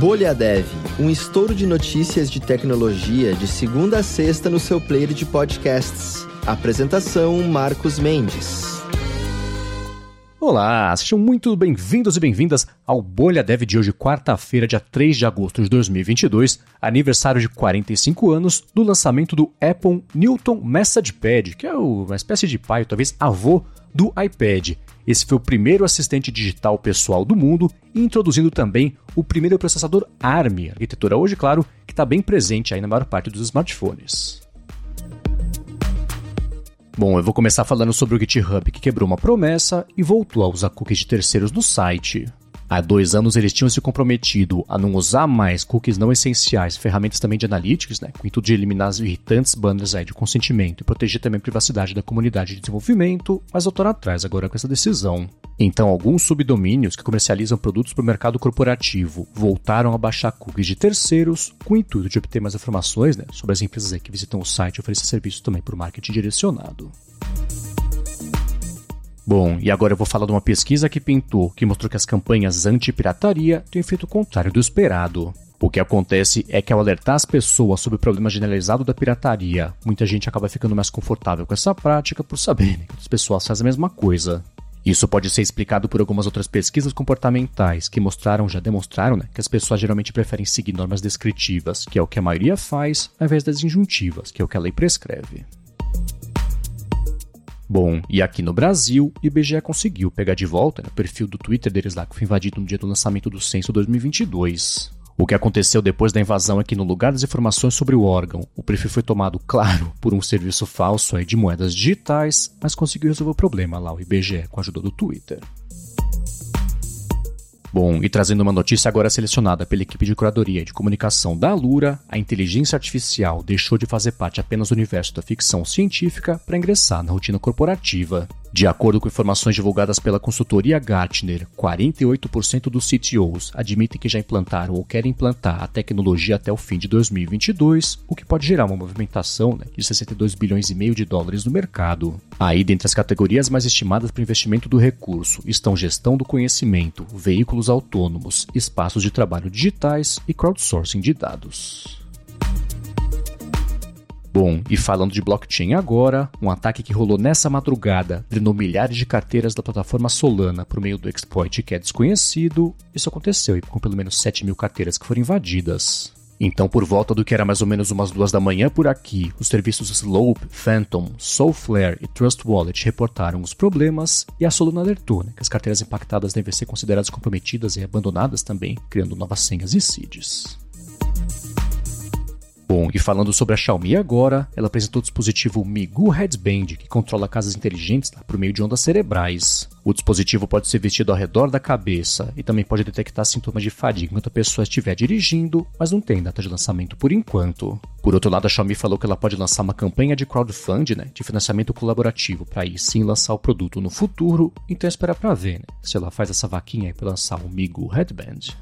Bolha Dev, um estouro de notícias de tecnologia de segunda a sexta no seu player de podcasts. Apresentação Marcos Mendes. Olá, sejam muito bem-vindos e bem-vindas ao Bolha Dev de hoje, quarta-feira, dia 3 de agosto de 2022, aniversário de 45 anos do lançamento do Apple Newton Message Pad, que é uma espécie de pai, talvez avô do iPad. Esse foi o primeiro assistente digital pessoal do mundo introduzindo também o primeiro processador ARM, arquitetura hoje, claro, que está bem presente aí na maior parte dos smartphones. Bom, eu vou começar falando sobre o GitHub que quebrou uma promessa e voltou a usar cookies de terceiros no site. Há dois anos eles tinham se comprometido a não usar mais cookies não essenciais, ferramentas também de analytics, né, com o intuito de eliminar as irritantes bandas aí de consentimento e proteger também a privacidade da comunidade de desenvolvimento, mas voltaram atrás agora com essa decisão. Então, alguns subdomínios que comercializam produtos para o mercado corporativo voltaram a baixar cookies de terceiros com o intuito de obter mais informações né, sobre as empresas que visitam o site e oferecem serviços também para o marketing direcionado. Bom, e agora eu vou falar de uma pesquisa que pintou que mostrou que as campanhas anti-pirataria têm efeito contrário do esperado. O que acontece é que ao alertar as pessoas sobre o problema generalizado da pirataria, muita gente acaba ficando mais confortável com essa prática por saberem que outras pessoas fazem a mesma coisa. Isso pode ser explicado por algumas outras pesquisas comportamentais que mostraram, já demonstraram, né, que as pessoas geralmente preferem seguir normas descritivas, que é o que a maioria faz, ao invés das injuntivas, que é o que a lei prescreve. Bom, e aqui no Brasil, o IBGE conseguiu pegar de volta né, o perfil do Twitter deles lá que foi invadido no dia do lançamento do censo 2022. O que aconteceu depois da invasão é que, no lugar das informações sobre o órgão, o perfil foi tomado, claro, por um serviço falso de moedas digitais, mas conseguiu resolver o problema lá, o IBGE, com a ajuda do Twitter. Bom, e trazendo uma notícia agora selecionada pela equipe de curadoria de comunicação da Alura, a inteligência artificial deixou de fazer parte apenas do universo da ficção científica para ingressar na rotina corporativa. De acordo com informações divulgadas pela consultoria Gartner, 48% dos CTOs admitem que já implantaram ou querem implantar a tecnologia até o fim de 2022, o que pode gerar uma movimentação né, de 62 bilhões e meio de dólares no mercado. Aí, dentre as categorias mais estimadas para o investimento do recurso, estão gestão do conhecimento, veículos autônomos, espaços de trabalho digitais e crowdsourcing de dados. Bom, e falando de blockchain agora, um ataque que rolou nessa madrugada drenou milhares de carteiras da plataforma Solana por meio do exploit que é desconhecido. Isso aconteceu com pelo menos 7 mil carteiras que foram invadidas. Então, por volta do que era mais ou menos umas duas da manhã por aqui, os serviços Slope, Phantom, Soulflare e Trust Wallet reportaram os problemas e a Solana alertou né, que as carteiras impactadas devem ser consideradas comprometidas e abandonadas também, criando novas senhas e seeds. Bom, e falando sobre a Xiaomi agora, ela apresentou o dispositivo Migu Headband, que controla casas inteligentes por meio de ondas cerebrais. O dispositivo pode ser vestido ao redor da cabeça e também pode detectar sintomas de fadiga enquanto a pessoa estiver dirigindo, mas não tem data de lançamento por enquanto. Por outro lado, a Xiaomi falou que ela pode lançar uma campanha de crowdfunding, né, de financiamento colaborativo, para aí sim lançar o produto no futuro, então espera para ver né, se ela faz essa vaquinha para lançar o Migu Headband.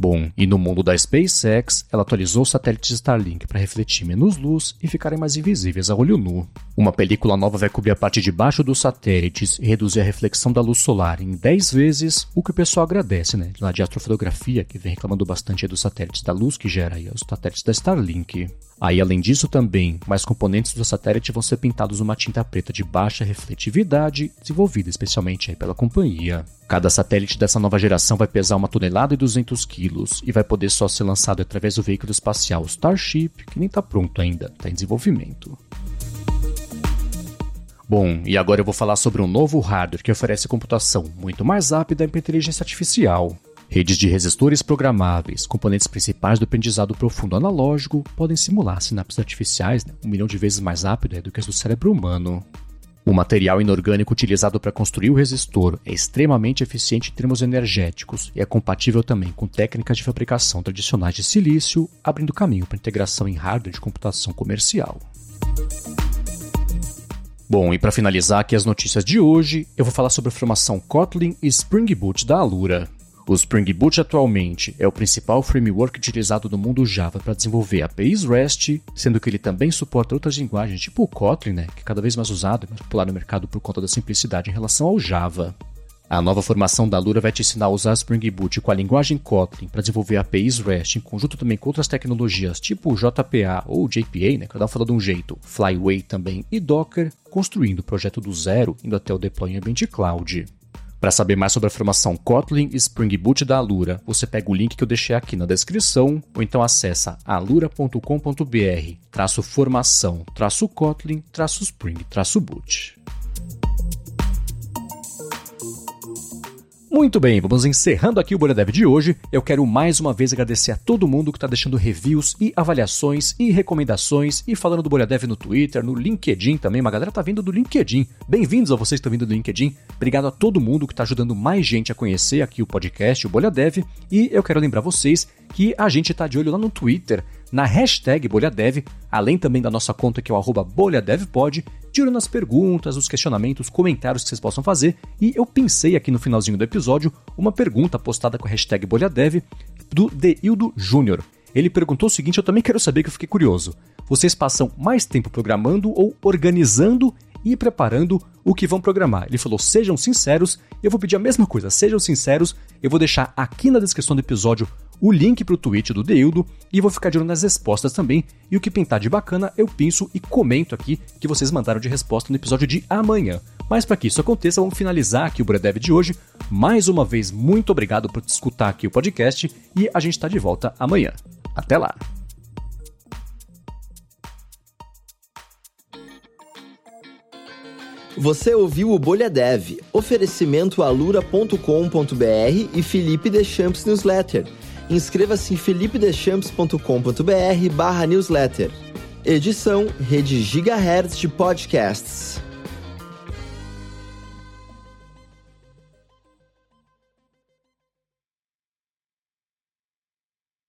Bom, e no mundo da SpaceX, ela atualizou os satélites Starlink para refletir menos luz e ficarem mais invisíveis a olho nu. Uma película nova vai cobrir a parte de baixo dos satélites e reduzir a reflexão da luz solar em 10 vezes, o que o pessoal agradece, né? Lá de astrofotografia, que vem reclamando bastante dos satélites da luz que gera aí os satélites da Starlink. Aí, além disso, também, mais componentes do satélite vão ser pintados numa tinta preta de baixa refletividade, desenvolvida especialmente pela companhia. Cada satélite dessa nova geração vai pesar uma tonelada e 200 quilos e vai poder só ser lançado através do veículo espacial Starship, que nem está pronto ainda, está em desenvolvimento. Bom, e agora eu vou falar sobre um novo hardware que oferece computação muito mais rápida para inteligência artificial. Redes de resistores programáveis, componentes principais do aprendizado profundo analógico, podem simular sinapses artificiais né, um milhão de vezes mais rápido né, do que as do cérebro humano. O material inorgânico utilizado para construir o resistor é extremamente eficiente em termos energéticos e é compatível também com técnicas de fabricação tradicionais de silício, abrindo caminho para integração em hardware de computação comercial. Bom, e para finalizar aqui as notícias de hoje, eu vou falar sobre a formação Kotlin e Spring Boot da Alura. O Spring Boot atualmente é o principal framework utilizado no mundo Java para desenvolver APIs REST, sendo que ele também suporta outras linguagens, tipo o Kotlin, né, que é cada vez mais usado e mais popular no mercado por conta da simplicidade em relação ao Java. A nova formação da Lura vai te ensinar a usar Spring Boot com a linguagem Kotlin para desenvolver APIs REST em conjunto também com outras tecnologias tipo JPA ou JPA, né, cada um fala de um jeito, Flyway também e Docker, construindo o projeto do zero, indo até o deploy em ambiente cloud. Para saber mais sobre a formação Kotlin e Spring Boot da Alura, você pega o link que eu deixei aqui na descrição ou então acessa alura.com.br, traço formação, traço Kotlin, traço Spring, traço Boot. Muito bem, vamos encerrando aqui o Bolha Dev de hoje. Eu quero mais uma vez agradecer a todo mundo que está deixando reviews e avaliações e recomendações e falando do Bolha Dev no Twitter, no LinkedIn também. Uma galera tá vindo do LinkedIn. Bem-vindos a vocês que estão vindo do LinkedIn. Obrigado a todo mundo que está ajudando mais gente a conhecer aqui o podcast, o Bolha Dev. E eu quero lembrar vocês que a gente está de olho lá no Twitter na hashtag BolhaDev, além também da nossa conta que é o BolhaDevPod, de olho nas perguntas, os questionamentos, comentários que vocês possam fazer. E eu pensei aqui no finalzinho do episódio uma pergunta postada com a hashtag BolhaDev do Deildo Júnior. Ele perguntou o seguinte, eu também quero saber que eu fiquei curioso. Vocês passam mais tempo programando ou organizando e preparando o que vão programar. Ele falou: sejam sinceros, eu vou pedir a mesma coisa, sejam sinceros. Eu vou deixar aqui na descrição do episódio o link para o tweet do Deildo e vou ficar de olho nas respostas também. E o que pintar de bacana, eu penso e comento aqui que vocês mandaram de resposta no episódio de amanhã. Mas para que isso aconteça, vamos finalizar aqui o Bredev de hoje. Mais uma vez, muito obrigado por escutar aqui o podcast e a gente está de volta amanhã. Até lá! Você ouviu o Bolha Dev, oferecimento alura.com.br e Felipe Deschamps Newsletter inscreva-se em felipedechamps.com.br barra newsletter. Edição Rede Gigahertz de Podcasts.